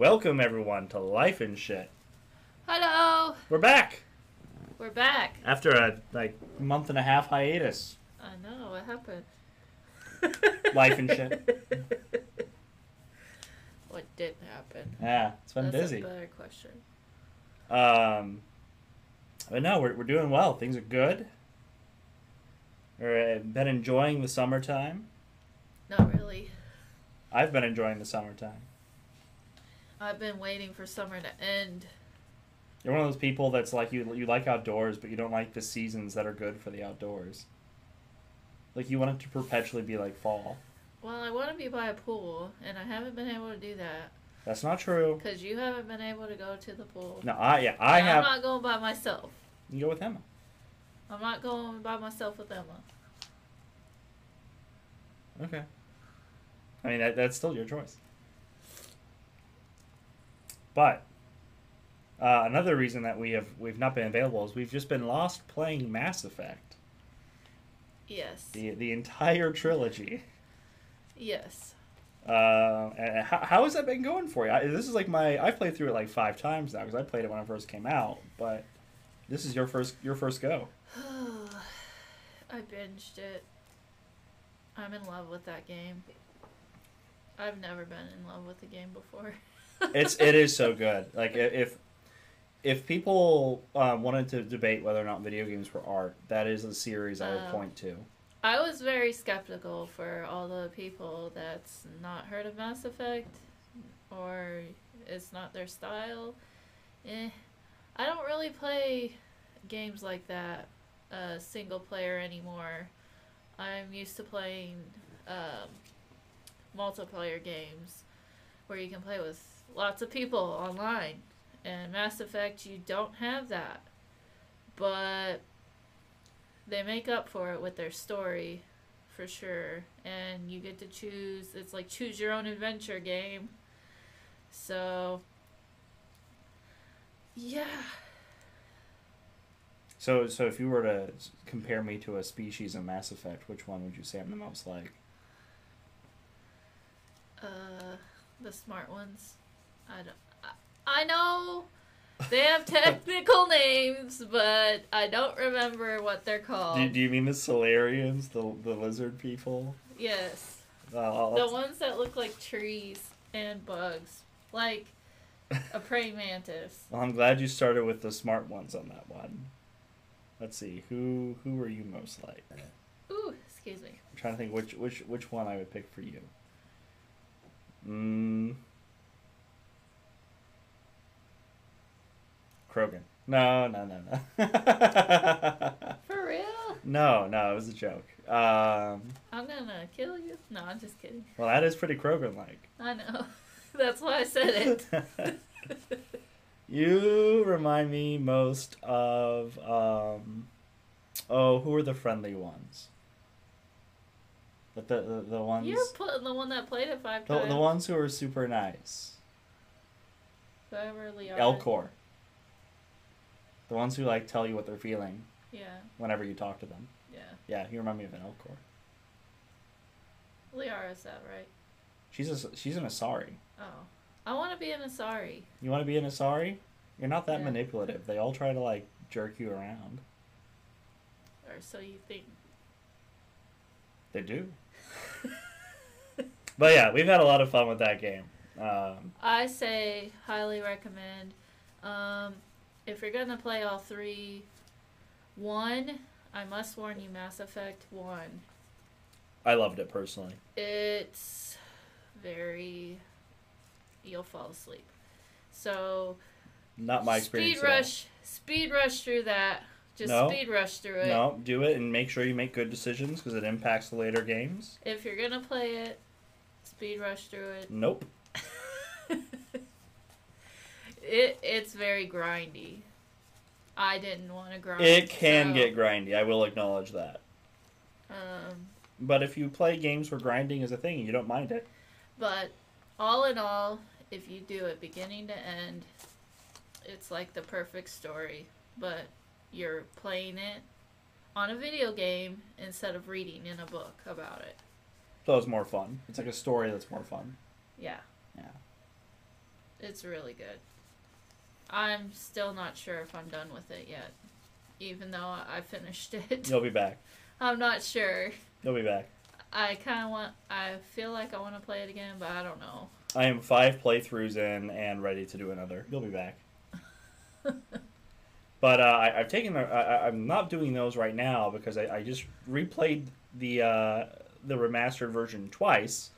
Welcome everyone to Life and Shit. Hello, We're back we're back. after a like month and a half hiatus. I know what happened. Life and shit. What didn't happen? Yeah, it's been That's busy. a better question. Um, but no, we're we're doing well. Things are good. We're uh, been enjoying the summertime. Not really. I've been enjoying the summertime. I've been waiting for summer to end. You're one of those people that's like you you like outdoors, but you don't like the seasons that are good for the outdoors. Like you want it to perpetually be like fall. Well, I want to be by a pool, and I haven't been able to do that That's not true. because you haven't been able to go to the pool. No, I yeah I And have. I'm not going by myself. You go with Emma. I'm not going by myself with Emma. Okay. I mean that, that's still your choice. But uh, another reason that we have we've not been available is we've just been lost playing Mass Effect, Yes. the the entire trilogy. Yes. Uh, and how, how has that been going for you? I, this is like my I've played through it like five times now because I played it when it first came out, but this is your first your first go. I binged it. I'm in love with that game. I've never been in love with a game before. It's it is so good. Like if if people um, wanted to debate whether or not video games were art, that is a series I would Oh. point to. I was very skeptical for all the people that's not heard of Mass Effect or it's not their style. Eh, I don't really play games like that, uh, single player anymore. I'm used to playing um, multiplayer games where you can play with lots of people online. And Mass Effect, you don't have that. But they make up for it with their story for sure and you get to choose it's like choose your own adventure game so yeah So so if you were to compare me to a species in Mass Effect, which one would you say I'm the most like? uh the smart ones i don't i, I know they have technical names but i don't remember what they're called Do, do you mean the Salarians, the the lizard people? yes Uh, the ones that look like trees and bugs like a praying mantis well, I'm glad you started with the smart ones on that one. Let's see who who are you most like? ooh excuse me I'm trying to think which which which one I would pick for you. Mm. Krogan. No, no, no, no. For real? no, no, it was a joke. Um, I'm gonna kill you? No, I'm just kidding. well, that is pretty Krogan-like. I know. That's why I said it. you remind me most of um, oh, who are the friendly ones? The the the, the ones You're putting the one that played it five the, times. the ones who are super nice. Whoever Liara. Elcor. The ones who like tell you what they're feeling Yeah, whenever you talk to them. yeah. Yeah, you remind me of an Elcor. Liara's that right? She's a, she's an Asari. Oh. I want to be an Asari. You want to be an Asari? You're not that Yeah. manipulative. They all try to like jerk you around. Or so you think. They do. but yeah, we've had a lot of fun with that game. Um, I say highly recommend. Um, if you're gonna play all three, one, I must warn you, Mass Effect 1. I loved it personally. It's very. You'll fall asleep. So Not my experience. Speed rush, speed rush through that. Just No. speed rush through it. No, do it and make sure you make good decisions because it impacts the later games. If you're gonna play it, speed rush through it. Nope. It it's very grindy. I didn't want to grind. It can so, get grindy. I will acknowledge that. Um, But if you play games where grinding is a thing, you don't mind it. but all in all, if you do it beginning to end, it's like the perfect story. But you're playing it on a video game instead of reading in a book about it. So it's more fun. It's like a story that's more fun. Yeah. Yeah. It's It's really good. I'm still not sure if I'm done with it yet, even though I finished it. You'll be back. I'm not sure. You'll be back. I kind of want. I feel like I want to play it again, but I don't know. I am five playthroughs in and ready to do another. You'll be back. but uh, I, I've taken. the- I, I- I'm not doing those right now because I, I just replayed the uh, the remastered version twice,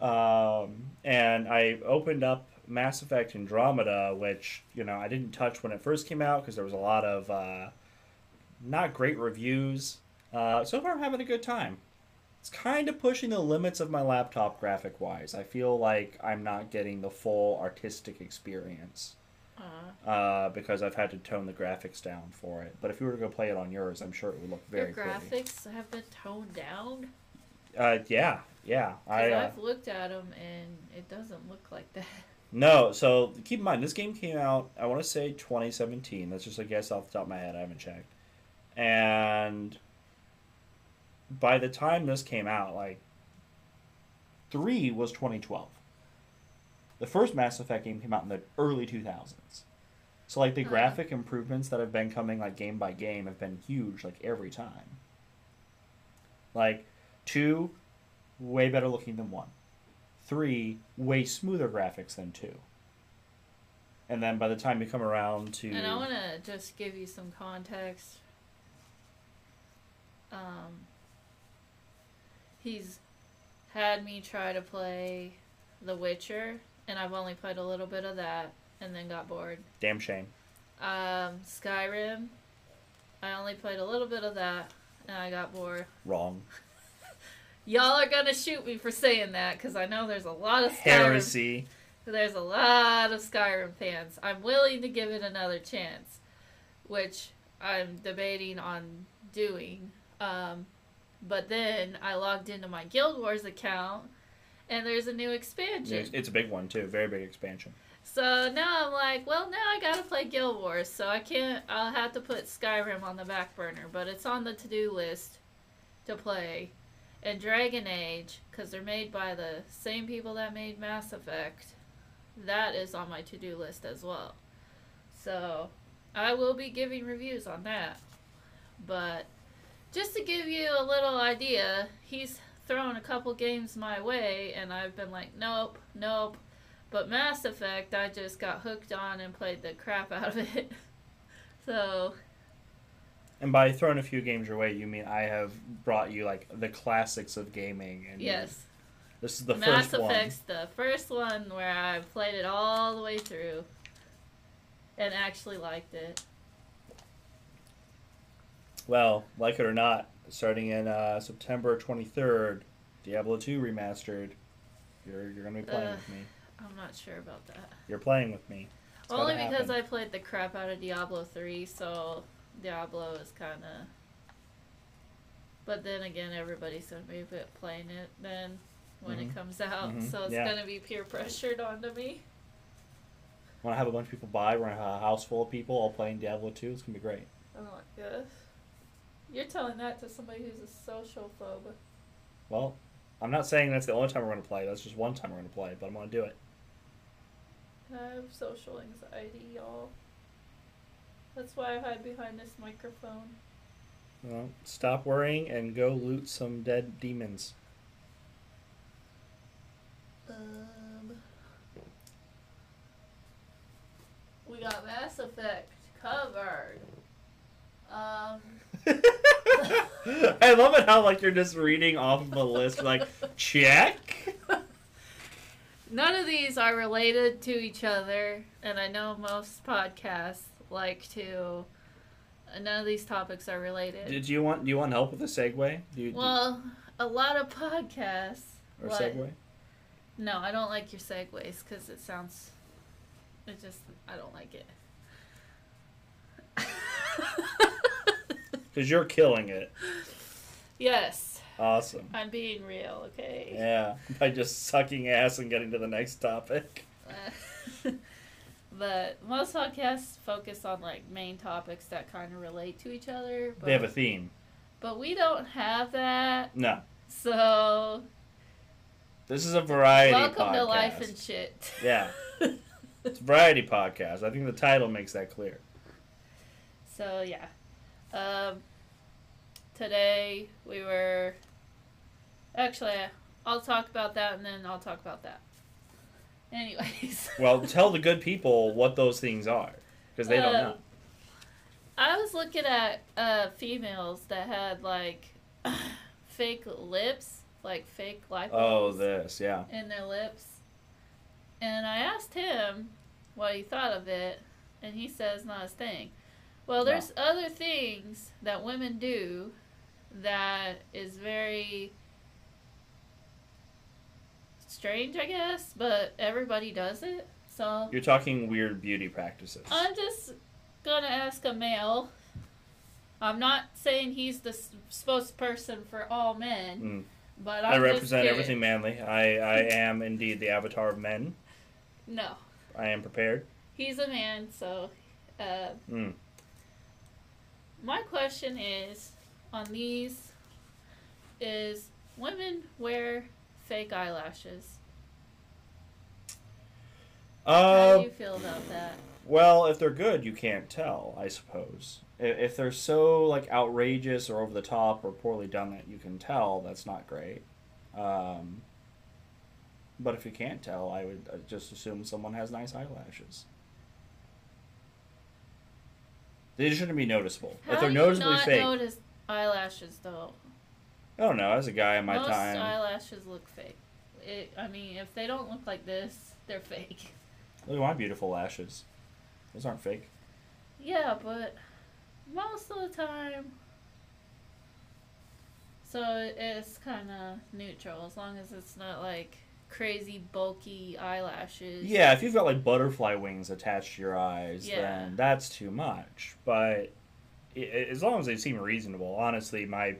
um, and I opened up Mass Effect Andromeda, which you know I didn't touch when it first came out because there was a lot of uh, not great reviews. Uh, so far, I'm having a good time. It's kind of pushing the limits of my laptop graphic wise. I feel like I'm not getting the full artistic experience Uh, uh, because I've had to tone the graphics down for it. But if you were to go play it on yours, I'm sure it would look very your pretty. graphics have been toned down. Uh, yeah, yeah. I uh, I've looked at them and it doesn't look like that. no. So keep in mind, this game came out. I want to say 2017. That's just a guess off the top of my head. I haven't checked. And by the time this came out, like three was 2012. The first Mass Effect game came out in the early 2000s. So like the Oh. graphic improvements that have been coming like game by game have been huge like every time. Like two way better looking than one. Three way smoother graphics than two. And then by the time you come around to And I want to just give you some context. Um, he's had me try to play The Witcher, and I've only played a little bit of that, and then got bored. damn shame. Um, Skyrim, I only played a little bit of that, and I got bored. Wrong. Y'all are gonna shoot me for saying that, because I know there's a lot of Skyrim Heresy. There's a lot of Skyrim fans. I'm willing to give it another chance, which I'm debating on doing. Um, but then I logged into my Guild Wars account, and there's a new expansion. It's, it's a big one too. Very big expansion. So now I'm like, well, now I gotta play Guild Wars, so I can't. I'll have to put Skyrim on the back burner, but it's on the to-do list to play. And Dragon Age, because they're made by the same people that made Mass Effect, that is on my to-do list as well. So I will be giving reviews on that. But just to give you a little idea, he's thrown a couple games my way, and I've been like, nope, nope. But Mass Effect, I just got hooked on and played the crap out of it. so, And by throwing a few games your way, you mean I have brought you like the classics of gaming. And yes. this is the Mass first one. Effect's the first one where I played it all the way through and actually liked it. Well, like it or not, starting in uh, September 23rd, Diablo 2 remastered. You're you're gonna be playing Ugh. with me. I'm not sure about that. You're playing with me. It's Only because happen. I played the crap out of Diablo 3, so Diablo is kind of. But then again, everybody's going to be playing it then when Mhm. it comes out, Mhm. so it's Yeah. going to be peer pressured onto me. Want to have a bunch of people buy? We're gonna have a house full of people all playing Diablo 2. It's gonna be great. Oh my gosh. You're telling that to somebody who's a social phobe. Well, I'm not saying that's the only time we're gonna play. That's just one time we're gonna play, but I'm gonna do it. I have social anxiety, y'all. That's why I hide behind this microphone. Well, stop worrying and go loot some dead demons. Um, we got Mass Effect covered. Um, I love it how like you're just reading off of a list, like check. none of these are related to each other, and I know most podcasts like to. Uh, none of these topics are related. Did you want? Do you want help with a segue? Do you, do- well, a lot of podcasts. or what? segue? No, I don't like your segues because it sounds. It just I don't like it. Because you're killing it. yes, Awesome. I'm being real. Okay. Yeah, by just sucking ass and getting to the next topic. but most podcasts focus on like main topics that kind of relate to each other. But, They have a theme. but we don't have that. No, So this is a variety welcome podcast. to life and shit. Yeah. It's a variety podcast. I think the title makes that clear. So yeah, um, today we were actually I'll talk about that and then I'll talk about that. Anyways, Well, tell the good people what those things are because they don't Uh, know. I was looking at uh, females that had like fake lips, like fake lipo Oh, this, yeah. in their lips, and I asked him what he thought of it, and he says not his thing. Well, No. there's other things that women do that is very strange, I guess, but everybody does it. So You're talking weird beauty practices. I'm just gonna ask a male. I'm not saying he's the spokesperson for all men, Mm. but I I'm just represent everything manly. I, I am indeed the avatar of men. No, I am prepared. he's a man, so. Uh, Mm. My question is on these is women wear fake eyelashes. How Uh, do you feel about that? well, if they're good, you can't tell, I suppose. If they're so like outrageous or over the top or poorly done that you can tell, that's not great. Um, but if you can't tell, I would just assume someone has nice eyelashes. They shouldn't be noticeable. How if they're do you noticeably not fake, notice eyelashes though? I don't know. As a guy in my Most time, eyelashes look fake. It, I mean, if they don't look like this, they're fake. look at my beautiful lashes. Those aren't fake. Yeah, but most of the time. So it's kind of neutral as long as it's not like crazy bulky eyelashes. Yeah, if you've got like butterfly wings attached to your eyes, Yeah. then that's too much. But i- i- as long as they seem reasonable, honestly, my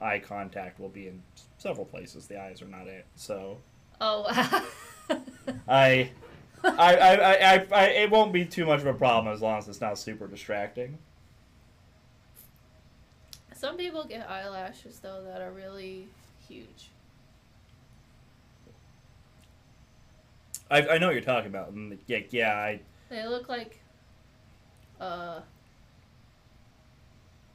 eye contact will be in several places. The eyes are not it. So Oh wow. I, I, I, I, I, I, it won't be too much of a problem as long as it's not super distracting. Some people get eyelashes though that are really huge. I, I know what you're talking about. Yeah, yeah. I, They look like uh,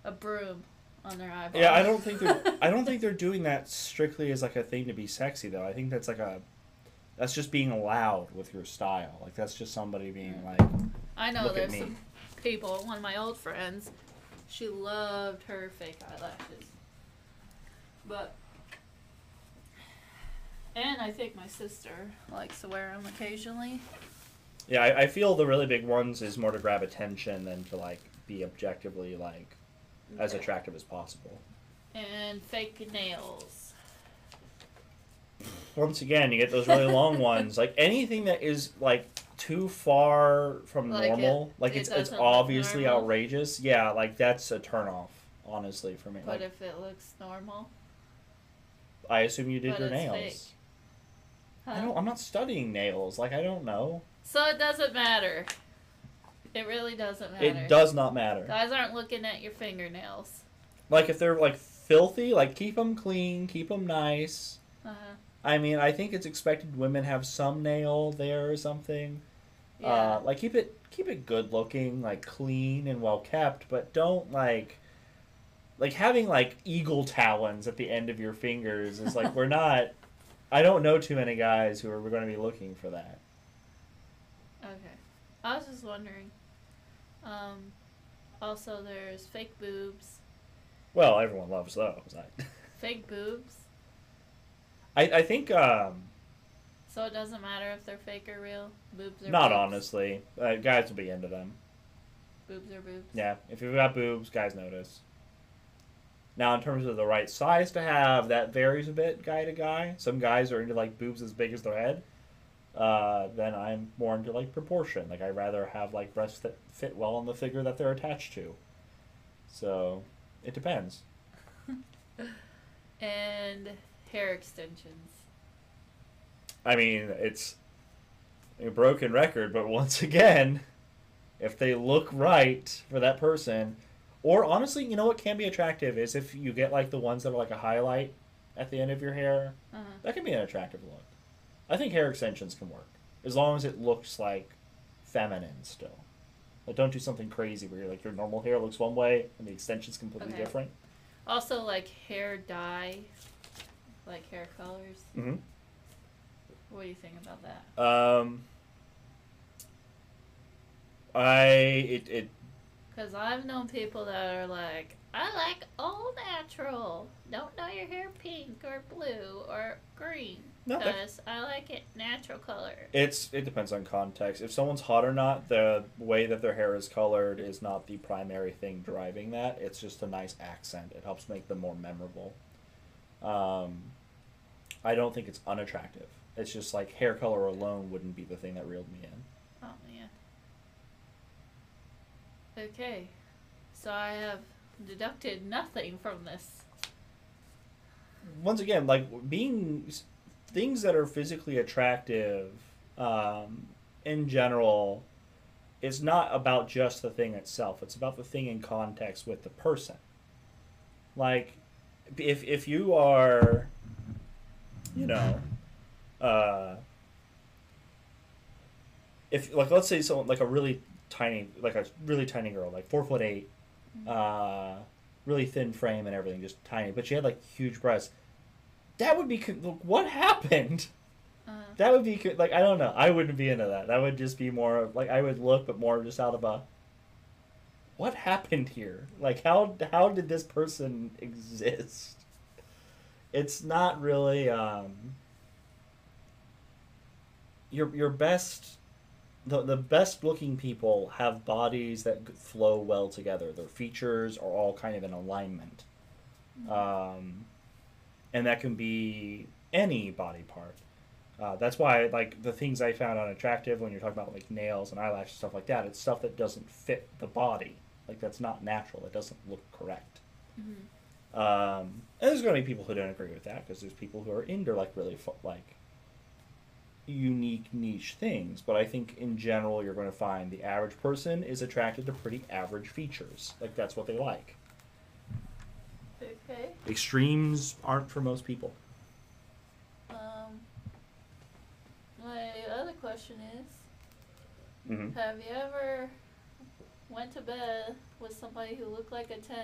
a broom on their eyeball. yeah. I don't think they're. I don't think they're doing that strictly as like a thing to be sexy though. I think that's like a. That's just being loud with your style. Like that's just somebody being like. I know Look there's me. some people. One of my old friends, she loved her fake eyelashes, but and I think my sister likes to wear them occasionally. Yeah, I, I feel the really big ones is more to grab attention than to like be objectively like as attractive as possible. And fake nails. Once again, you get those really long ones. Like anything that is like too far from Like normal, like it it's it's doesn't look obviously normal? outrageous. Yeah, like that's a turn off, honestly, for me. But Like if it looks normal, I assume you did but your it's nails. fake. I huh? don't. I'm not studying nails. Like I don't know. So it doesn't matter. It really doesn't matter. It does not matter. Guys aren't looking at your fingernails. Like if they're like filthy, like keep them clean, keep them nice. Uh-huh. I mean, I think it's expected women have some nail there or something. Yeah. Uh, like keep it keep it good looking, like clean and well kept, but don't like like having like eagle talons at the end of your fingers is like we're not. I don't know too many guys who are going to be looking for that. Okay. I was just wondering. Um, also, there's fake boobs. Well, everyone loves those. I, Fake boobs. I, I think um, So it doesn't matter if they're fake or real. Boobs are not boobs. honestly. Uh, guys will be into them. Boobs are boobs. Yeah, if you've got boobs, guys notice. Now, in terms of the right size to have, that varies a bit guy to guy. Some guys are into like boobs as big as their head. Uh, then I'm more into like proportion. Like I rather have like breasts that fit well on the figure that they're attached to. So it depends. And hair extensions. I mean, it's a broken record, but once again, if they look right for that person, or honestly, you know what can be attractive is if you get like the ones that are like a highlight at the end of your hair. Uh-huh. That can be an attractive look. I think hair extensions can work as long as it looks like feminine still. Like don't do something crazy where you're like your normal hair looks one way and the extension's completely Okay. different. Also, like hair dye, like hair colors. Mm-hmm. What do you think about that? Um, I it it Because I've known people that are like, I like all natural. Don't dye your hair pink or blue or green. no Because I like it natural color. it's it depends on context. If someone's hot or not, the way that their hair is colored is not the primary thing driving that. It's just a nice accent. It helps make them more memorable. Um, I don't think it's unattractive. It's just like hair color alone wouldn't be the thing that reeled me in. Oh man. Okay. So I have deducted nothing from this. once again, like being things that are physically attractive um, in general, it's not about just the thing itself. It's about the thing in context with the person. Like, if if you are, you know, uh, if like let's say someone like a really tiny, like a really tiny girl, like four foot eight, uh, really thin frame and everything, just tiny, but she had like huge breasts. That would be con- what happened. Uh, That would be co- like I don't know. I wouldn't be into that. That would just be more of, like I would look, but more just out of a. What happened here? Like how how did this person exist? It's not really um. Your your best, the the best looking people have bodies that flow well together. Their features are all kind of in alignment. Um, and that can be any body part. Uh, that's why, like the things I found unattractive when you're talking about like nails and eyelashes stuff like that, it's stuff that doesn't fit the body. Like that's not natural. It doesn't look correct. mhm. Um, and there's going to be people who don't agree with that because there's people who are into like really like unique niche things. But I think in general, you're going to find the average person is attracted to pretty average features. Like that's what they like. Okay. Extremes aren't for most people. Um, my other question is Mm-hmm. Have you ever went to bed with somebody who looked like a 10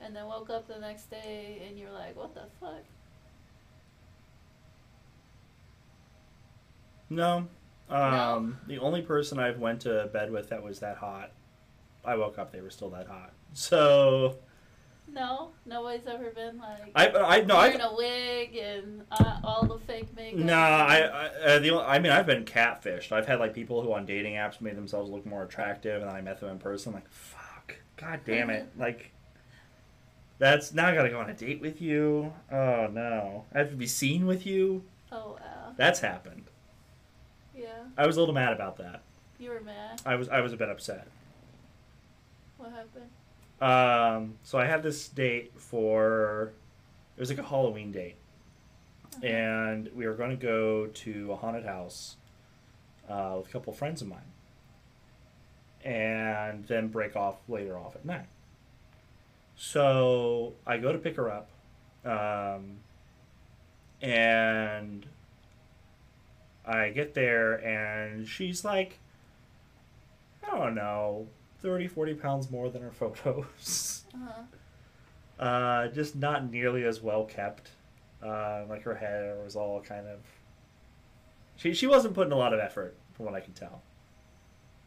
and then woke up the next day and you're like, what the fuck? No. Um, The only person I've went to bed with that was that hot, I woke up they were still that hot. So No, nobody's ever been like I I no I wearing a wig and uh, all the fake makeup. Nah, I, I uh, the only, I mean I've been catfished. I've had like people who on dating apps made themselves look more attractive, and then I met them in person. like, fuck, god damn it, like. That's now I gotta go on a date with you. Oh no, I have to be seen with you. Oh wow. That's happened. Yeah, I was a little mad about that. you were mad. I was I was a bit upset. What happened? Um, so I had this date for it was like a Halloween date, Uh-huh. and we were going to go to a haunted house uh, with a couple friends of mine, and then break off later off at night. So I go to pick her up, um, and I get there, and she's like, I don't know, 30, 40 pounds more than her photos. Uh-huh. Uh, just not nearly as well kept. Uh, like her hair was all kind of. She she wasn't putting a lot of effort, from what I could tell,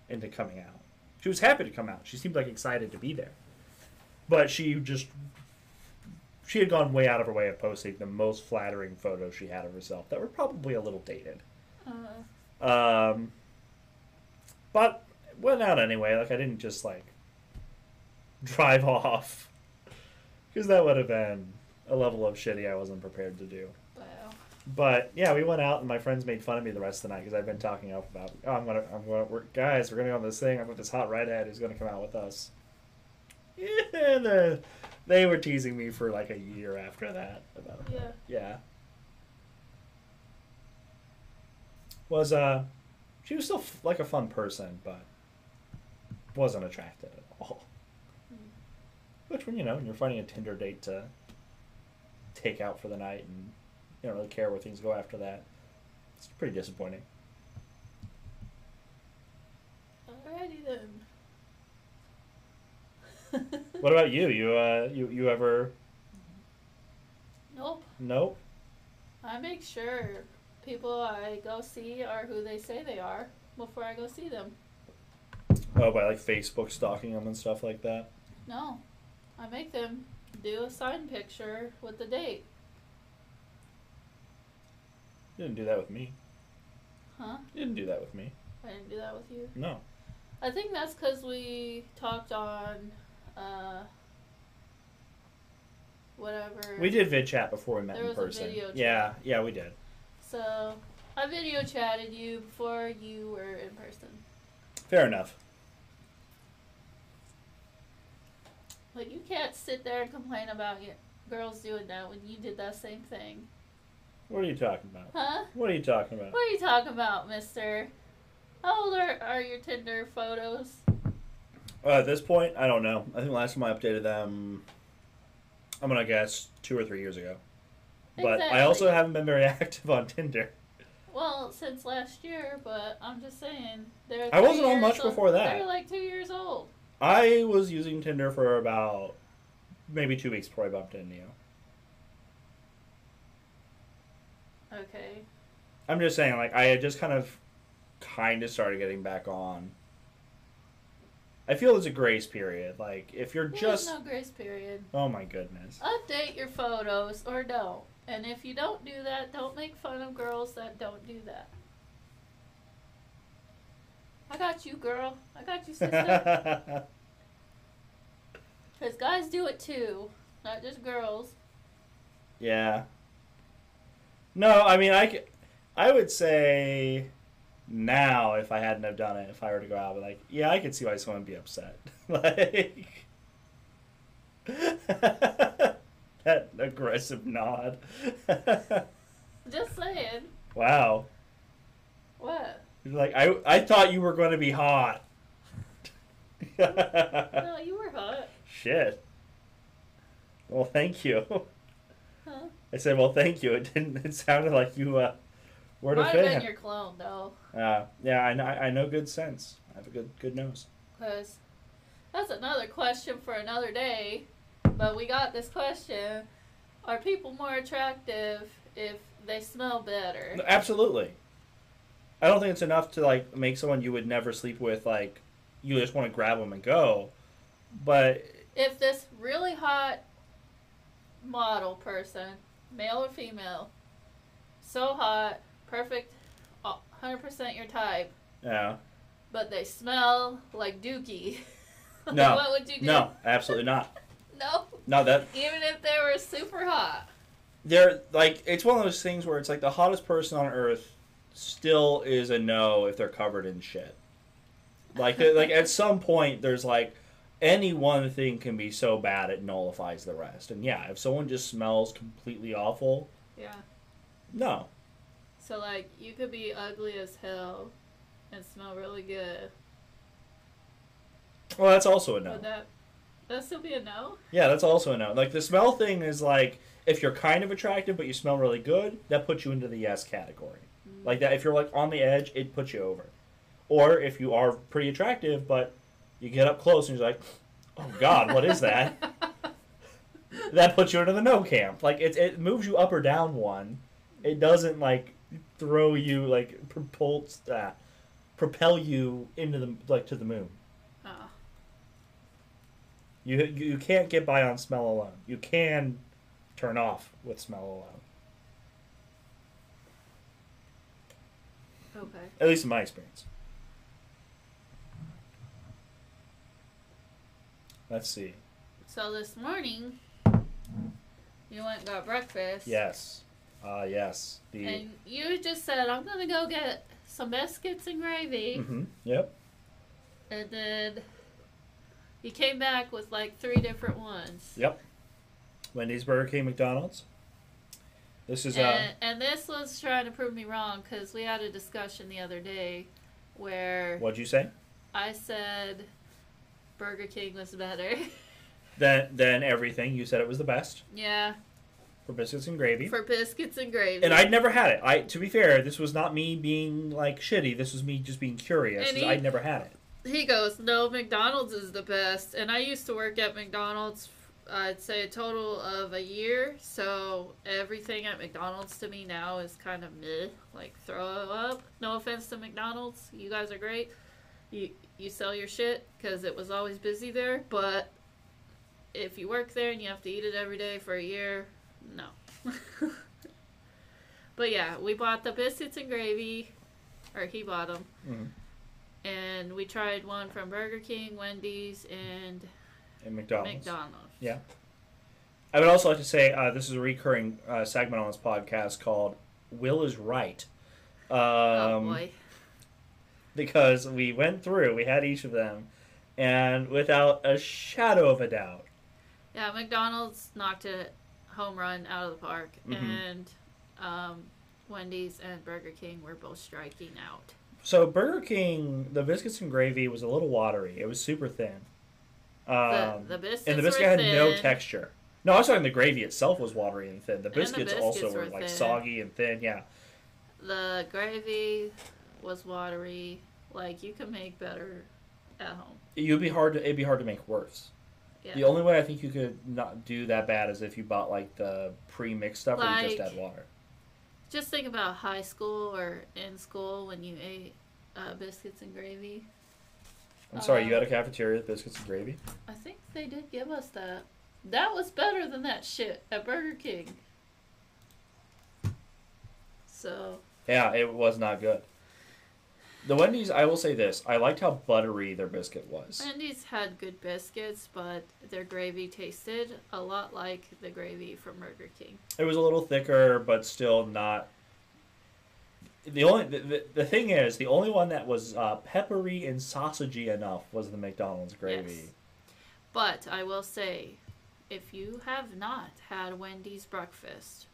into coming out. She was happy to come out. She seemed like excited to be there, but she just she had gone way out of her way of posting the most flattering photos she had of herself that were probably a little dated. Uh-huh. Um, but went out anyway. Like I didn't just like drive off because that would have been a level of shitty I wasn't prepared to do. Wow. But yeah, we went out and my friends made fun of me the rest of the night because I've been talking up about oh I'm gonna I'm gonna we're, guys we're gonna go on this thing. I'm with this hot redhead who's gonna come out with us. Yeah, the- they were teasing me for like a year after that about. Yeah. Yeah. Was uh she was still f- like a fun person, but wasn't attractive at all. Mm. Which when you know, when you're finding a Tinder date to take out for the night and you don't really care where things go after that, it's pretty disappointing. Alrighty then. What about you? You uh, you you ever? Nope. Nope. I make sure people I go see are who they say they are before I go see them. Oh, by like Facebook stalking them and stuff like that. No. I make them do a sign picture with the date. You didn't do that with me. Huh? You didn't do that with me. I didn't do that with you. No. I think that's because we talked on, uh, whatever. We did vid chat before we met There in was a person. video yeah, yeah, we did. So, I video chatted you before you were in person. Fair enough. But you can't sit there and complain about your girls doing that when you did that same thing. What are you talking about? Huh? What are you talking about? What are you talking about, mister? How old are, are your Tinder photos? Uh, at this point, I don't know. I think last time I updated them, I'm gonna guess two or three years ago. But I also haven't been very active on Tinder. Well, since last year, but I'm just saying. They're I wasn't on much old- before that. They're like two years old. I was using Tinder for about maybe two weeks before I bumped into you. Okay. I'm just saying, like, I had just kind of, kind of started getting back on. I feel there's a grace period. Like, if you're There's just, no grace period. oh my goodness, Update your photos or don't. And if you don't do that, don't make fun of girls that don't do that. I got you, girl. I got you, sister. Because guys do it too, not just girls. yeah. No, I mean, I, I would say now if I hadn't have done it, if I were to go out, I'd like, yeah, I could see why someone would be upset. like that aggressive nod. Just saying. wow. What? Like I, I thought you were going to be hot. No, you were hot. Shit. Well, thank you. Huh? I said, well, thank you. It didn't. It sounded like you uh, were Might have been your clone though, Uh, yeah, I know. I know good sense. I have a good good nose. because that's another question for another day. But we got this question: Are people more attractive if they smell better? Absolutely. I don't think it's enough to like make someone you would never sleep with like you just want to grab them and go. But If this really hot model person, male or female, so hot, perfect, uh, hundred percent your type, yeah, but they smell like Dookie. No. what would you do? no, absolutely not. No. Not that Even if they were super hot. they're like it's one of those things where it's like the hottest person on earth still is a no if they're covered in shit. Like like at some point there's like any one thing can be so bad it nullifies the rest. And yeah, if someone just smells completely awful, Yeah. no. So like you could be ugly as hell and smell really good. Well, that's also a no. Would that that still be a no? Yeah, that's also a no. Like the smell thing is like if you're kind of attractive but you smell really good, that puts you into the yes category. Mm. Like that if you're like on the edge, it puts you over. Or if you are pretty attractive but you get up close and you're like, "Oh god, what is that?" that puts you into the no camp. Like it it moves you up or down one. It doesn't like throw you like propel uh, propel you into the like to the moon. You you can't get by on smell alone. You can turn off with smell alone. Okay. At least in my experience. Let's see. So this morning you went and got breakfast. Yes. Uh yes. The And you just said, I'm gonna go get some biscuits and gravy Mm-hmm. Yep. and then you came back with like three different ones. Yep. Wendy's Burger King McDonald's. This is uh and, and this was trying to prove me wrong because we had a discussion the other day where what'd you say? I said Burger King was better. than than everything. You said it was the best yeah, for biscuits and gravy. for biscuits and gravy. and I'd never had it. I to be fair, this was not me being like shitty. This was me just being curious. And he- I'd never had it. He goes, "No, McDonald's is the best." And I used to work at McDonald's. I'd say a total of a year. So everything at McDonald's to me now is kind of meh, like throw up. No offense to McDonald's, you guys are great. You you sell your shit because it was always busy there. But if you work there and you have to eat it every day for a year, no. but yeah, we bought the biscuits and gravy, or he bought them Mhm. And we tried one from Burger King, Wendy's, and And McDonald's. McDonald's. Yeah. I would also like to say uh, this is a recurring uh, segment on this podcast called "Will is Right," um, oh boy. because we went through, we had each of them, and without a shadow of a doubt, Yeah, McDonald's knocked a home run out of the park, Mhm. and um, Wendy's and Burger King were both striking out. So Burger King, the biscuits and gravy was a little watery. It was super thin. The, Um, the biscuits and the biscuit had no texture. No, I was talking the gravy itself was watery and thin. The the biscuits, also were, were like thin. soggy and thin. Yeah. The gravy was watery. Like you can make better at home. You'd be hard to it'd be hard to make worse. Yeah. The only way I think you could not do that bad is if you bought like the pre-mixed stuff or you just add water. Just think about high school or in school when you ate uh, biscuits and gravy. I'm sorry, you uh, had a cafeteria with biscuits and gravy. I think they did give us that. That was better than that shit at Burger King. So, Yeah, it was not good. The Wendy's, I will say this: I liked how buttery their biscuit was. Wendy's had good biscuits, but their gravy tasted a lot like the gravy from Burger King. It was a little thicker, but still not. The only the, the, the thing is, the only one that was uh, peppery and sausagey enough was the McDonald's gravy. Yes. But I will say, if you have not had Wendy's breakfast,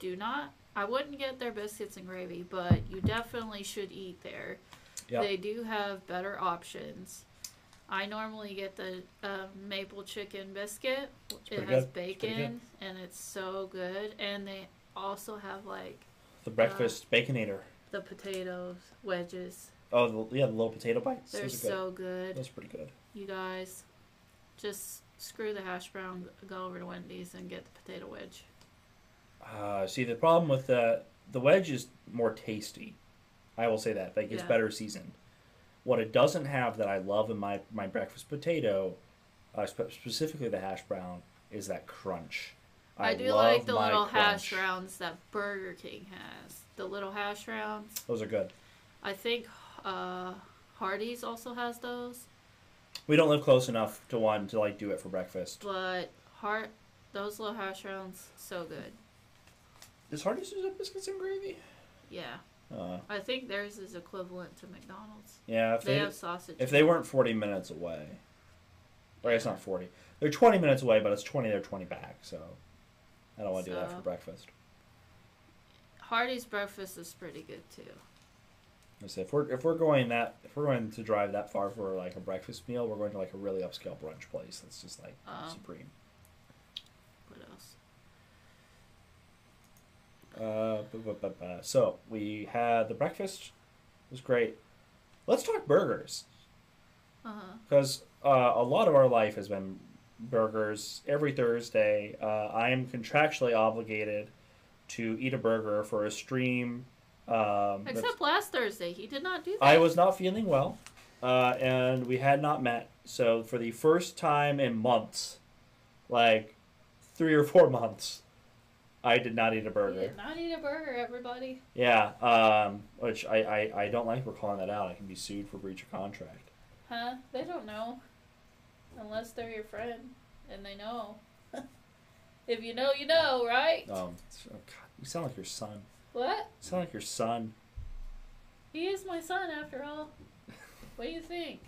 do not. I wouldn't get their biscuits and gravy, but you definitely should eat there. Yep. They do have better options. I normally get the uh, maple chicken biscuit. It has good. It's bacon and it's so good. And they also have like The breakfast baconator. the potatoes wedges. Oh, the, yeah, the little potato bites. They're Those are so good. Those are pretty good. You guys, just screw the hash brown. Go over to Wendy's and get the potato wedge. Uh, see, the problem with the the wedge is more tasty. I will say that. Like it's Yeah. better seasoned. What it doesn't have that I love in my my breakfast potato, uh, spe- specifically the hash brown, is that crunch. I, do love like the my little hash crunch. browns that Burger King has. The little hash browns. Those are good. I think uh, Hardee's also has those, We don't live close enough to one to like do it for breakfast. but Hart those little hash browns so good. Does Hardee's do biscuits and gravy? Yeah, Uh, I think theirs is equivalent to McDonald's. yeah, if They they, have sausage. if they weren't forty minutes away, or it's not forty. They're twenty minutes away, but it's twenty there, twenty back. So I don't want to do that So- for breakfast. Hardee's breakfast is pretty good too. I say if we're if we're going that if we're going to drive that far for like a breakfast meal, we're going to like a really upscale brunch place that's just like Um, supreme. What else? Uh, bu- bu- bu- so we had the breakfast, it was great. Let's talk burgers Uh huh. because uh, a lot of our life has been burgers. Every Thursday, uh, I am contractually obligated to eat a burger for a stream. Um, Except last Thursday, he did not do that. I was not feeling well, uh, and we had not met. So for the first time in months, like three or four months, I did not eat a burger. did not eat a burger, everybody. Yeah, um, which I, I, I don't like. We're calling that out. I can be sued for breach of contract. Huh? They don't know. Unless they're your friend and they know. if you know, you know, right? Um, oh God, you sound like your son. What? You sound like your son. He is my son after all. What do you think?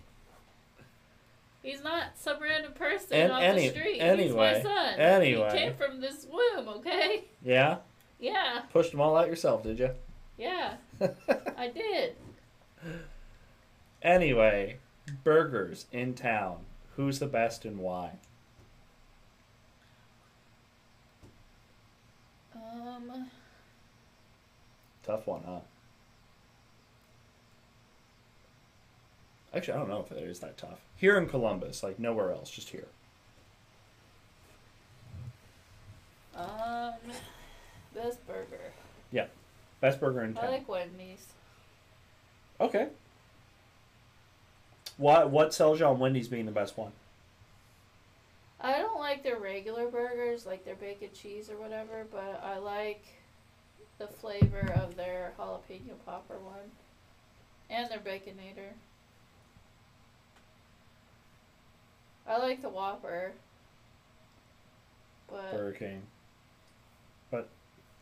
He's not some random person And off any- the street. anyway, He's my son. anyway. He came from this womb, okay? Yeah, Yeah, pushed them all out yourself, did you? yeah, I did. anyway, burgers in town. Who's the best and why? Um, Tough one, huh? Actually, I don't know if it is that tough. Here in Columbus, like nowhere else, just here. Um, best burger. Yeah, Best burger in town. I like Wendy's. Okay. What what sells you on Wendy's being the best one? I don't like their regular burgers, like their bacon cheese or whatever, but I like the flavor of their jalapeno popper one and their baconator. I like the Whopper, but Burger King. But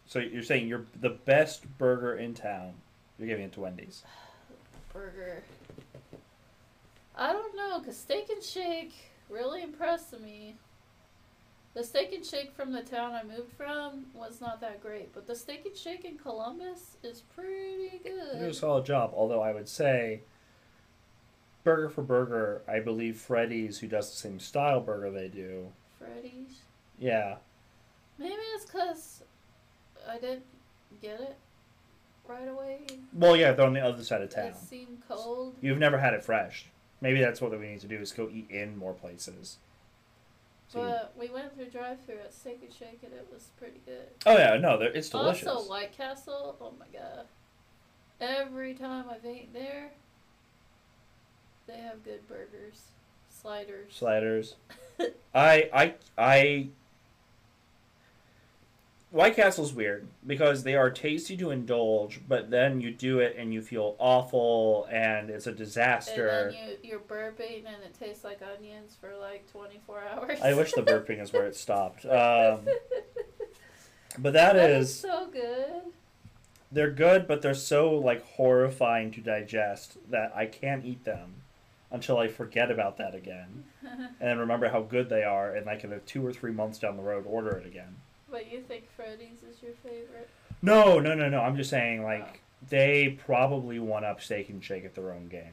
so you're saying you're the best burger in town. You're giving it to Wendy's. burger. I don't know, cause Steak and Shake really impressed me. The Steak and Shake from the town I moved from was not that great, but the Steak and Shake in Columbus is pretty good. You do a solid job. Although I would say, burger for burger, I believe Freddy's, who does the same style burger they do, Freddy's. yeah, Maybe it's cause I didn't get it right away. well, yeah, they're on the other side of town. It seemed cold. You've never had it fresh. Maybe that's what we need to do is go eat in more places. So you- But we went through drive-through at Steak and Shake and it was pretty good. oh yeah, no, it's delicious. Also, White Castle. Oh my god! Every time I've eaten there, they have good burgers, sliders. sliders. I I I White Castle's weird because they are tasty to indulge, but then you do it and you feel awful and it's a disaster. and then you you're burping and it tastes like onions for like 24 hours. I wish the burping is where it stopped. Um, but that That is so good. they're good, but they're so like horrifying to digest that I can't eat them until I forget about that again and then remember how good they are and like in a two or three months down the road order it again. But you think Freddy's is your favorite? No, no, no, no. I'm just saying, like, they probably one up Steak and Shake at their own game.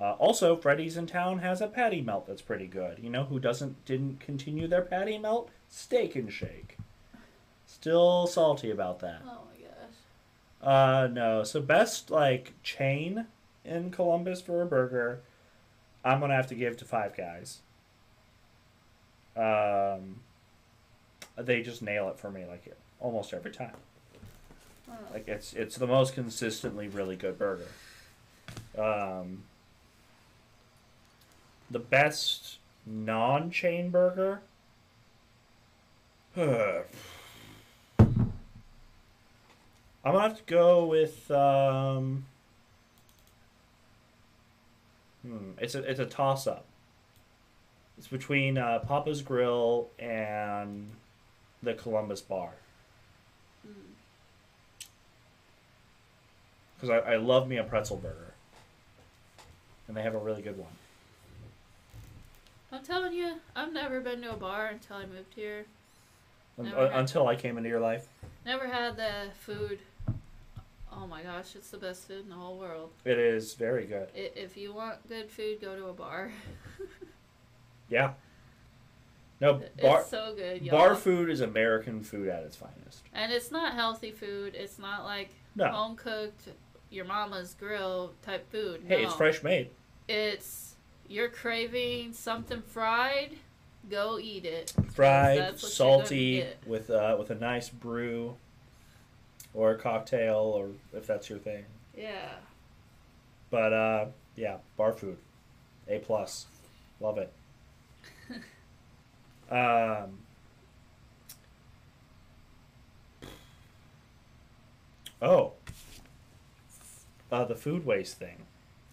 Uh, also, Freddy's in town has a patty melt that's pretty good. You know who doesn't didn't continue their patty melt? Steak and Shake. Still salty about that. Oh my gosh. Uh, no. So best like chain in Columbus for a burger, I'm gonna have to give to Five Guys. Um, they just nail it for me like almost every time. Like it's it's the most consistently really good burger. Um, the best non-chain burger. I'm gonna have to go with. Um, hmm, it's a it's a toss up. It's between uh, Papa's Grill and the Columbus Bar. Mm. because I, I love me a pretzel burger, and they have a really good one. I'm telling you, I've never been to a bar until I moved here. Uh, until I came into your life, Never had the food. Oh my gosh, it's the best food in the whole world. it is very good. I- If you want good food, go to a bar. Yeah. No bar it's so good, y'all. bar food is American food at its finest. And it's not healthy food. It's not like No, home cooked, your mama's grill type food. hey, it's No. fresh made. It's you're craving something fried. Go eat it. Fried, that's what you're salty, get. with uh, with a nice brew, or a cocktail, or if that's your thing. Yeah. But uh, yeah, bar food, a plus, love it. um, oh, uh, the food waste thing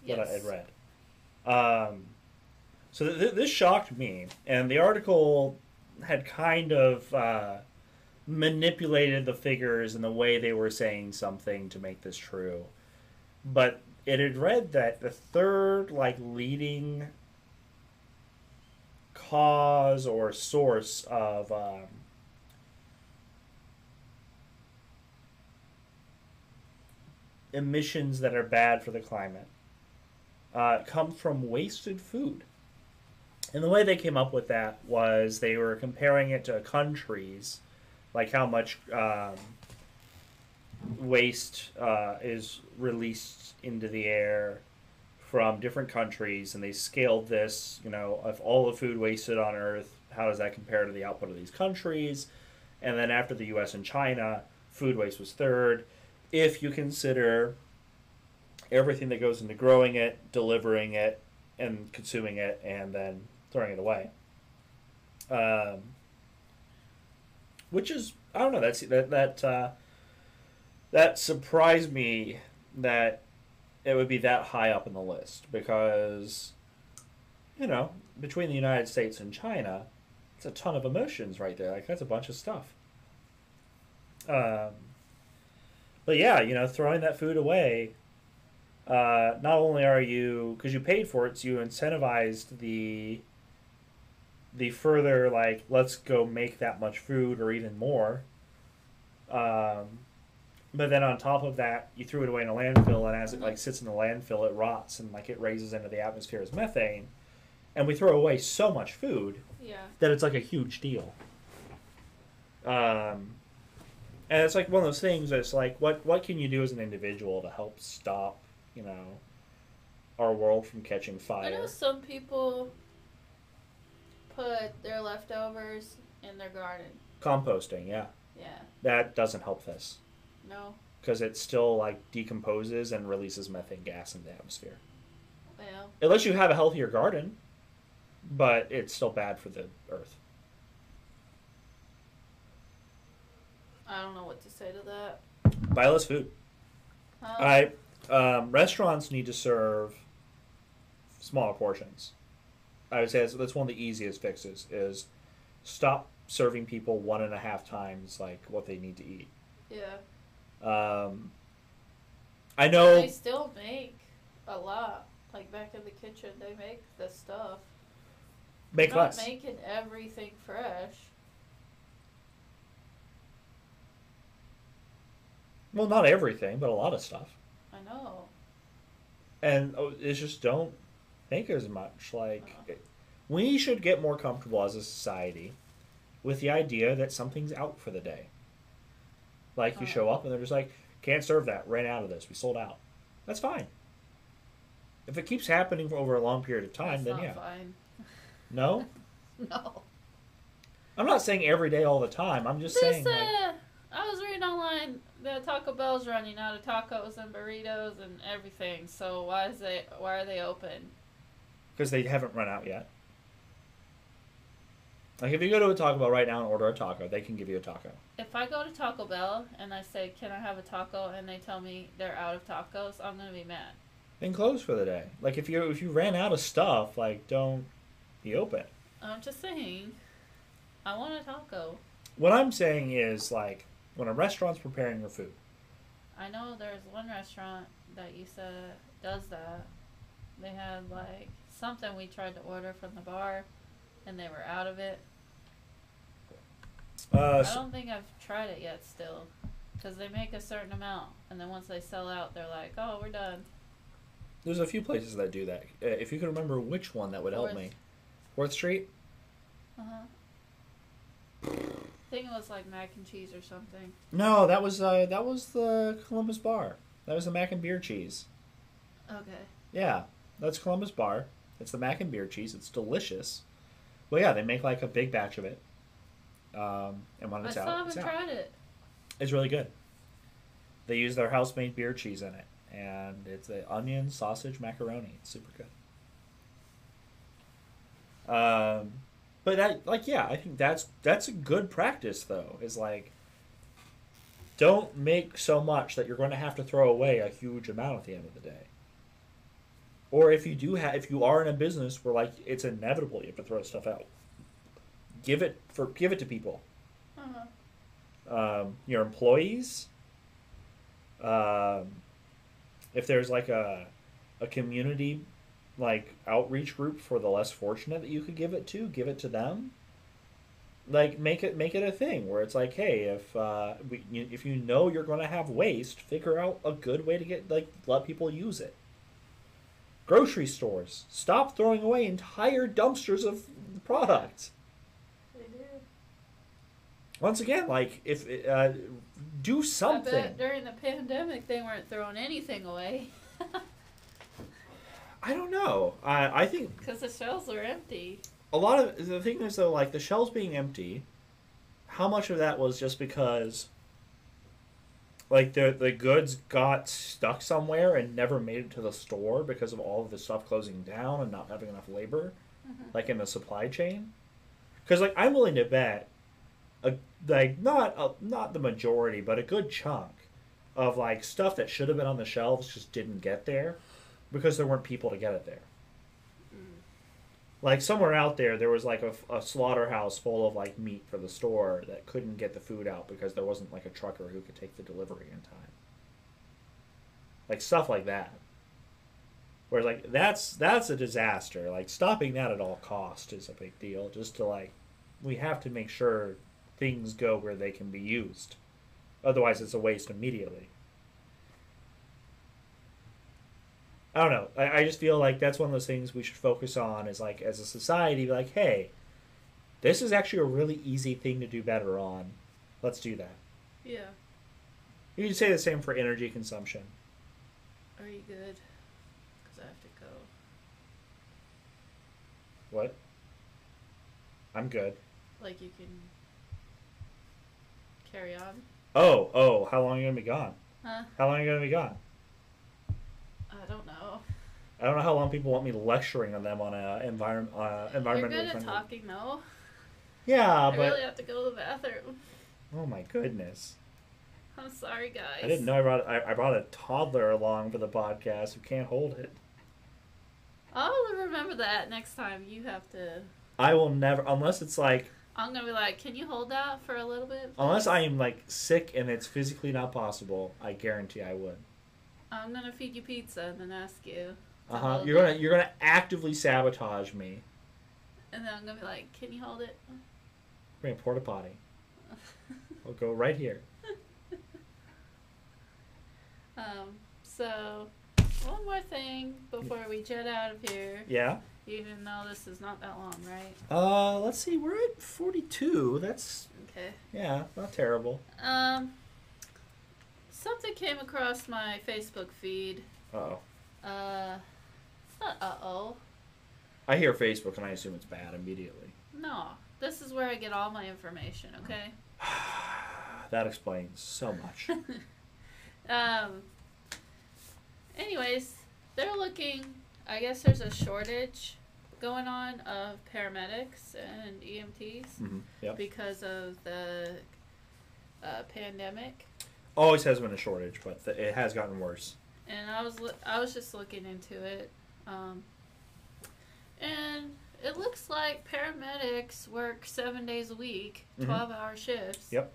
that I Yes. had read. Um, so th- this shocked me, and the article had kind of uh, manipulated the figures and the way they were saying something to make this true. But it had read that the third, like, leading cause or source of um, emissions that are bad for the climate uh, come from wasted food. And the way they came up with that was they were comparing it to countries, like how much um, waste uh, is released into the air from different countries, and they scaled this. You know, of all the food wasted on Earth, how does that compare to the output of these countries? And then after the U.S. and China, food waste was third. If you consider everything that goes into growing it, delivering it, and consuming it, and then throwing it away. Um, which is I don't know that's that that uh, that surprised me that it would be that high up in the list because you know between the United States and China, it's a ton of emotions right there. Like that's a bunch of stuff. Um, but yeah, you know, throwing that food away. Uh, not only are you because you paid for it, so you incentivized the the further like let's go make that much food or even more. Um, but then on top of that, you threw it away in a landfill, and as it like sits in the landfill, it rots and like it raises into the atmosphere as methane. And we throw away so much food Yeah. that it's like a huge deal. Um, and it's like one of those things that's like, what what can you do as an individual to help stop, you know, our world from catching fire? I know some people put their leftovers in their garden. Composting, yeah, Yeah. that doesn't help this No. because it still like decomposes and releases methane gas in the atmosphere. Well, Unless you have a healthier garden, but it's still bad for the earth. I don't know what to say to that. Buy less food. Huh? I um, restaurants need to serve smaller portions. I would say that's, that's one of the easiest fixes is stop serving people one and a half times like what they need to eat. yeah. Um, I know They still make a lot. Like back in the kitchen, they make the stuff. make Not less. making everything fresh. Well, not everything, but a lot of stuff. I know. And oh, it's just don't make as much. Like we should get more comfortable as a society with the idea that something's out for the day. Like you show up and they're just like, can't serve that. Ran out of this. We sold out. That's fine. If it keeps happening for over a long period of time, That's then not yeah. fine. No, No. I'm not saying every day all the time. I'm just This, saying like, uh, I was reading online that Taco Bell's running out of tacos and burritos and everything. So why is they why are they open? Because they haven't run out yet. Like if you go to a Taco Bell right now and order a taco, they can give you a taco. If I go to Taco Bell and I say, "Can I have a taco?" and they tell me they're out of tacos, I'm gonna be mad. Then close for the day. Like if you if you ran out of stuff, like don't be open. I'm just saying, I want a taco. What I'm saying is like when a restaurant's preparing your food, I know there's one restaurant that you said does that. They had like something we tried to order from the bar, and they were out of it. uh, I don't think I've tried it yet still, because they make a certain amount, and then once they sell out, they're like, "Oh, we're done." there's a few places that do that. Uh, if you could remember which one, that would help Fourth. me. Fourth Street. Uh huh. I think it was like mac and cheese or something. No, that was uh, that was the Columbus Bar. That was the mac and beer cheese. Okay. Yeah, that's Columbus Bar. It's the mac and beer cheese. It's delicious. Well, yeah, they make like a big batch of it. Um, and when I it's still out, it's haven't out. tried it. It's really good. They use their house made beer cheese in it, and it's a onion sausage macaroni. It's super good. Um, but that, like, yeah, I think that's that's a good practice though. Is like, don't make so much that you're going to have to throw away a huge amount at the end of the day. Or if you do have, if you are in a business where like it's inevitable you have to throw stuff out, give it for give it to people Uh-huh. um, your employees. Um, if there's like a a community like outreach group for the less fortunate that you could give it to, give it to them. Like make it make it a thing where it's like, hey, if uh, we, you, if you know you're going to have waste, figure out a good way to get like let people use it. Grocery stores, stop throwing away entire dumpsters of products They do. once again, like if uh, do I something. bet during the pandemic they weren't throwing anything away. I don't know. I I think Because the shelves are empty. a lot of the thing is though, like the shelves being empty. How much of that was just because, like the the goods got stuck somewhere and never made it to the store because of all of the stuff closing down and not having enough labor, Mhm. like in the supply chain. Because like I'm willing to bet, a like not a, not the majority, but a good chunk of like stuff that should have been on the shelves just didn't get there because there weren't people to get it there like somewhere out there there was like a, a slaughterhouse full of like meat for the store that couldn't get the food out because there wasn't like a trucker who could take the delivery in time. Like stuff like that. Whereas like that's that's a disaster. Like stopping that at all cost is a big deal just to like we have to make sure things go where they can be used. Otherwise it's a waste immediately I don't know. I, I just feel like that's one of those things we should focus on is like as a society, like, hey, this is actually a really easy thing to do better on. Let's do that. Yeah. You can say the same for energy consumption. Are you good? Because I have to go. What? I'm good. Like you can carry on. Oh, oh, how long are you gonna be gone? Huh? How long are you gonna be gone? I don't know. I don't know how long people want me lecturing on them on a environment uh, You're environmentally good at talking though. Yeah, I but I really have to go to the bathroom. oh my goodness, I'm sorry, guys. I didn't know I brought I, I brought a toddler along for the podcast who can't hold it. I'll remember that next time you have to. I will never unless it's like I'm gonna be like, can you hold that for a little bit? Unless? I am like sick and it's physically not possible, I guarantee I would. I'm gonna feed you pizza and then ask you. Uh huh. You're gonna it. you're gonna actively sabotage me. And then I'm gonna be like, can you hold it? Bring a porta potty. I'll go right here. um. So, one more thing before we jet out of here. Yeah. Even though this is not that long, right? Uh, let's see. We're at 42. That's Okay. yeah, not terrible. Um. Something came across my Facebook feed. Oh, Uh. It's not uh oh. I hear Facebook and I assume it's bad immediately. No. This is where I get all my information, okay? that explains so much. Um. Anyways, they're looking. I guess there's a shortage going on of paramedics and EMTs hmm Yep. because of the uh, pandemic. Always has been a shortage, but th- it has gotten worse. And I was I was just looking into it, um, and it looks like paramedics work seven days a week, Mhm. twelve hour shifts. Yep.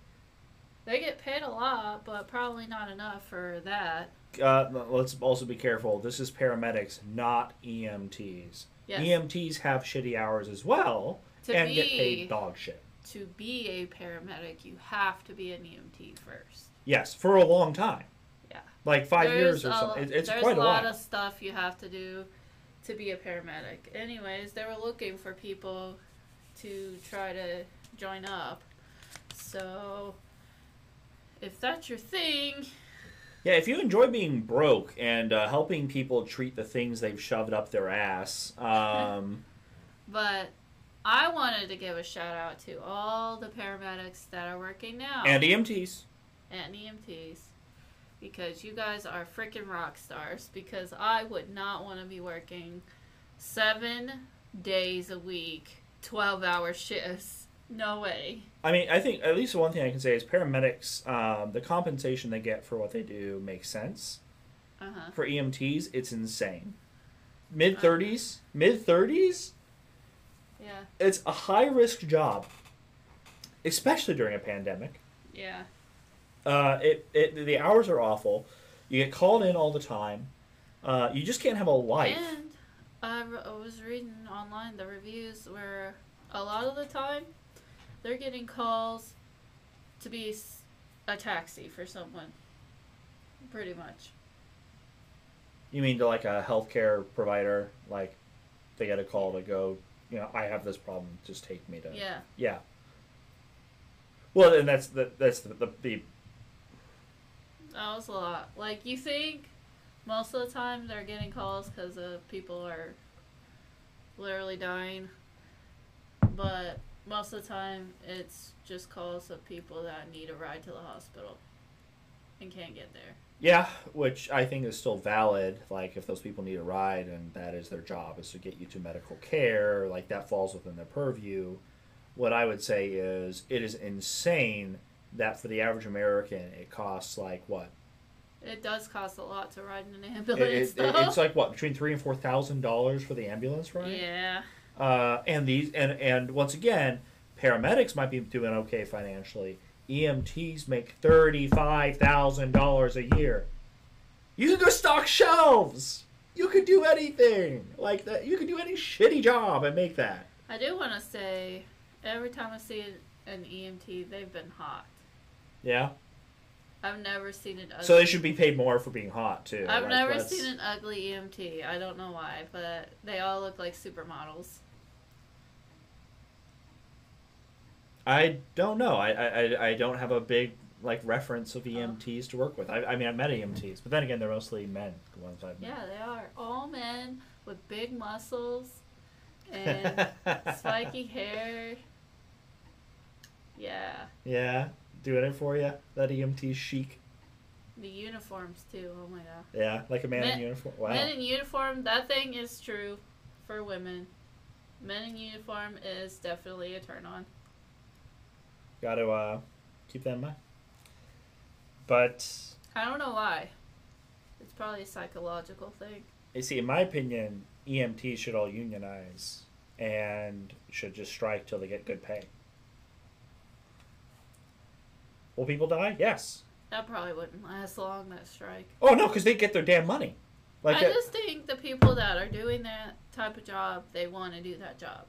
They get paid a lot, but probably not enough for that. Uh, let's also be careful. This is paramedics, not EMTs. Yes. EMTs have shitty hours as well to and be get paid dog shit. to be a paramedic, you have to be an EMT first. Yes, for a long time. Yeah. Like five There's years or a- something. It, it's there's quite a a lot of stuff you have to do to be a paramedic. Anyways, they were looking for people to try to join up. So, if that's your thing, Yeah, if you enjoy being broke and uh, helping people treat the things they've shoved up their ass, um, but I wanted to give a shout out to all the paramedics that are working now and EMTs. And EMTs because you guys are freaking rock stars. Because I would not want to be working seven days a week, 12 hour shifts. No way. I mean, I think at least one thing I can say is paramedics, um, the compensation they get for what they do makes sense. Uh huh. For EMTs, it's insane. Mid 30s? Mid 30s? Yeah. It's a high risk job, especially during a pandemic. Yeah. Uh, it, it the hours are awful. You get called in all the time. Uh, you just can't have a life. And I, re- I was reading online the reviews where a lot of the time they're getting calls to be a taxi for someone. Pretty much. You mean to like a healthcare provider, like they get a call to go, you know, I have this problem, just take me to. Yeah. Yeah. Well, and that's the that's the, the, the That was a lot. Like you think Most of the time, they're getting calls because uh, people are literally dying. But most of the time, it's just calls of people that need a ride to the hospital and can't get there. Yeah, which I think is still valid. Like, if those people need a ride and that is their job is to get you to medical care, like that falls within their purview. What I would say is it is insane that for the average American it costs like what? It does cost a lot to ride in an It, ambulance, it- though. it's like what between three and four thousand dollars for the ambulance ride. Yeah. Uh, and these and and once again, paramedics might be doing okay financially. EMTs make thirty five thousand dollars a year. You could go stock shelves. You could do anything like that. You could do any shitty job and make that. I do want to say, every time I see an EMT, they've been hot. Yeah. I've never seen an ugly. So they should be paid more for being hot too. I've Like, never that's- seen an ugly EMT. I don't know why, but they all look like supermodels. I don't know. I, I I- don't have a big like reference of oh. EMTs to work with. I, I mean, I've met EMTs, mm-hmm. but then again, they're mostly men. The ones I've met. Yeah, they are all men with big muscles and spiky hair. Yeah, Yeah, doing it for you. That EMT chic. the uniforms too. Oh my god. Yeah, like a man in uniform. Wow. Men in uniform, that thing is true for women. Men in uniform is definitely a turn on. Got to uh, keep that in mind. But I don't know why. It's probably a psychological thing. you see, in my opinion, EMTs should all unionize and should just strike till they get good pay. Will people die? Yes. That probably wouldn't last long, that strike. Oh no, because they get their damn money. Like I uh, just think the people that are doing that type of job, they want to do that job.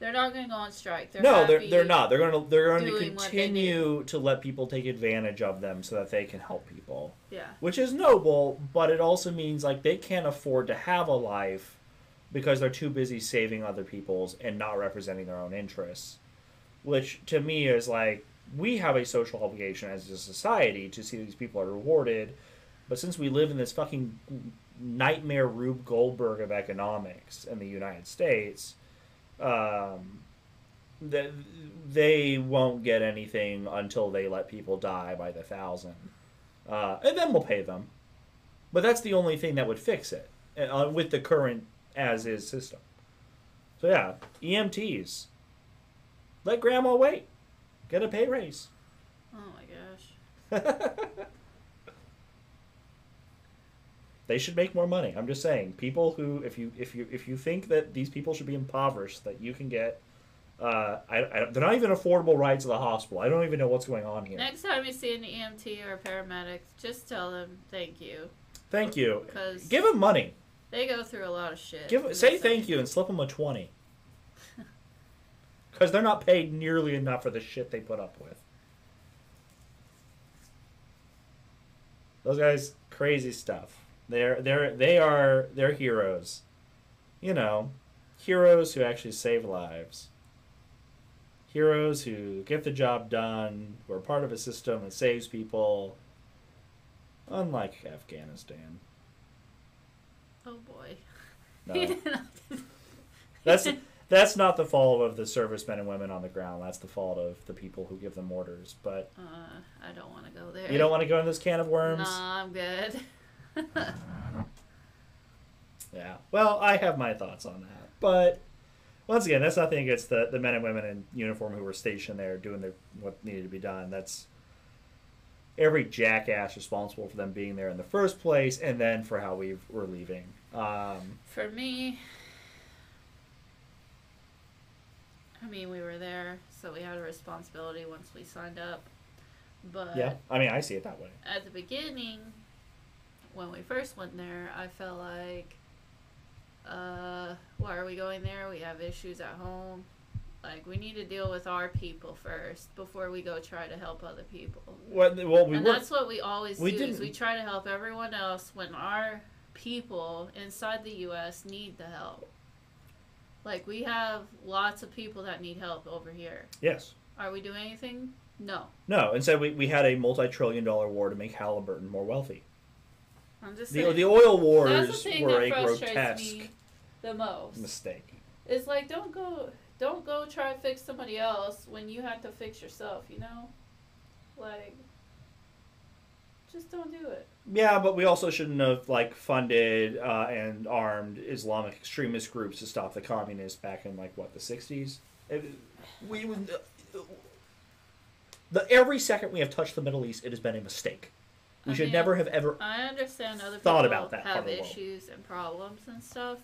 They're not going to go on strike. They're no, they're they're not. They're they're going to doing what they continue to let people take advantage of them so that they can help people. Yeah. which is noble, but it also means like they can't afford to have a life because they're too busy saving other people's and not representing their own interests. Which to me is like we have a social obligation as a society to see these people are rewarded, but since we live in this fucking nightmare Rube Goldberg of economics in the United States, um, th- they won't get anything until they let people die by the thousand uh, and then we'll pay them. But that's the only thing that would fix it uh, with the current as is system. So yeah, EMTs. Let grandma wait. Get a pay raise. Oh my gosh. they should make more money. I'm just saying, people who if you if you if you think that these people should be impoverished, that you can get. Uh, I, I, they're not even affordable rides to the hospital. I don't even know what's going on here. Next time you see an EMT or a paramedic, just tell them thank you. Thank you. Because Give them money. they go through a lot of shit. Give say thank you and slip them a twenty. Because they're not paid nearly enough for the shit they put up with. Those guys, crazy stuff. They're they're they are they're heroes. You know, heroes who actually save lives. Heroes who get the job done, who are part of a system that saves people. Unlike Afghanistan. Oh boy. No. That's that's not the fault of the servicemen and women on the ground. That's the fault of the people who give them orders. But uh, I don't want to go there. you don't want to go in this can of worms. Nah, I'm good. Yeah. Well, I have my thoughts on that. But once again, that's nothing against the, the men and women in uniform who were stationed there doing their, what needed to be done. That's every jackass responsible for them being there in the first place, and then for how we were leaving. Um, For me, I mean, we were there, so we had a responsibility once we signed up. But yeah. I mean, I see it that way. at the beginning, when we first went there, I felt like, uh, why are we going there? We have issues at home. Like, we need to deal with our people first before we go try to help other people. Well, well we and were. that's what we always we do is didn't- we try to help everyone else when our people inside the U.S. need the help. Like, we have lots of people that need help over here. Yes. Are we doing anything? No. No, instead we, we had a multi-trillion dollar war to make Halliburton more wealthy. I'm just The, saying. the oil That's wars the thing were that a grotesque me the most. mistake. It's like don't go don't go try to fix somebody else when you have to fix yourself, you know? Like just don't do it. Yeah, but we also shouldn't have like funded uh, and armed Islamic extremist groups to stop the communists back in like what the sixties. We would. uh, The every second we have touched the Middle East, it has been a mistake. We I should mean, never have ever. I understand other Thought people about that have of the world. issues and problems and stuff,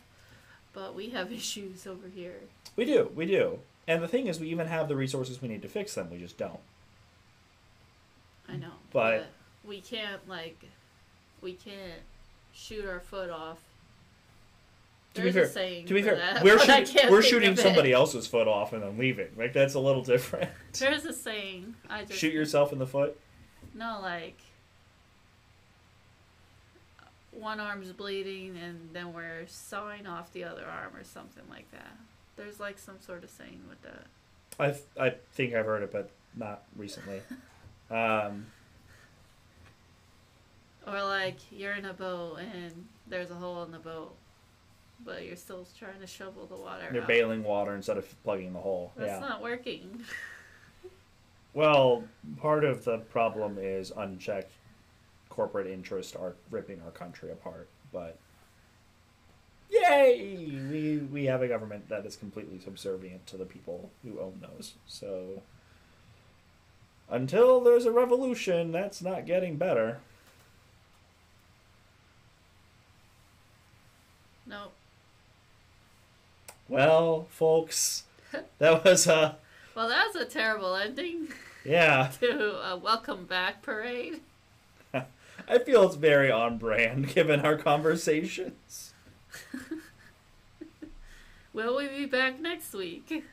but we have issues over here. We do, we do. And the thing is, we even have the resources we need to fix them. We just don't. I know. But- we can't like we can't shoot our foot off. To be There's fair- a saying To be fair, that, we're shooting, we're shooting somebody else's foot off and then leaving. Like that's a little different. There's a saying. I just Shoot yourself in the foot. No, like one arm's bleeding and then we're sawing off the other arm or something like that. There's like some sort of saying with that. I I think I've heard it, but not recently. Um, Or like you're in a boat and there's a hole in the boat, but you're still trying to shovel the water. they're out. bailing water instead of plugging the hole. That's yeah. not working. Well, part of the problem is unchecked corporate interests are ripping our country apart. But yay, we we have a government that is completely subservient to the people who own those. So until there's a revolution, that's not getting better. Nope. Well, folks, that was uh Well, that was a terrible ending yeah. to a welcome back parade. I feel it's very on brand given our conversations. Will we be back next week?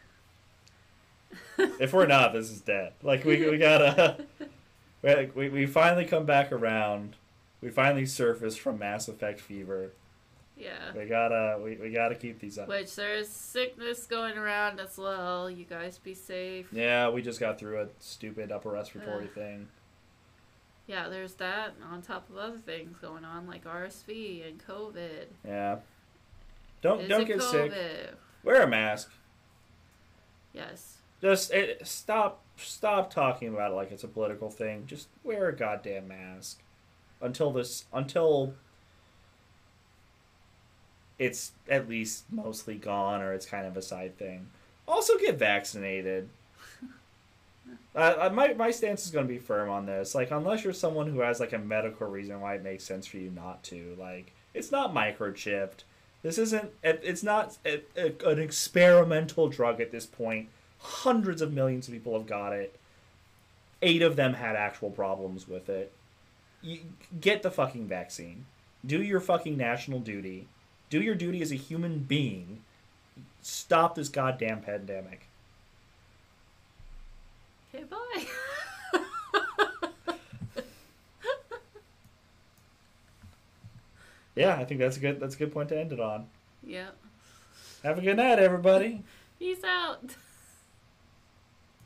if we're not, this is dead. Like we we gotta we we, we finally come back around. We finally surface from Mass Effect fever. Yeah. We gotta we, we gotta keep these up. Which there's sickness going around as well. You guys be safe. Yeah, we just got through a stupid upper respiratory thing. Yeah, there's that on top of other things going on like RSV and COVID. Yeah. Don't don't get COVID? sick. Wear a mask. Yes. Just it, stop stop talking about it like it's a political thing. Just wear a goddamn mask until this until it's at least mostly gone or it's kind of a side thing. Also get vaccinated. Uh, my my stance is going to be firm on this. Like unless you're someone who has like a medical reason why it makes sense for you not to. Like it's not microchipped. This isn't. it- It's not a, a, an experimental drug at this point. Hundreds of millions of people have got it. Eight of them had actual problems with it. You, get the fucking vaccine. Do your fucking national duty. Do your duty as a human being. Stop this goddamn pandemic. Okay, bye. Yeah, I think that's a good that's a good point to end it on. yep. Have a good night, everybody. Peace out.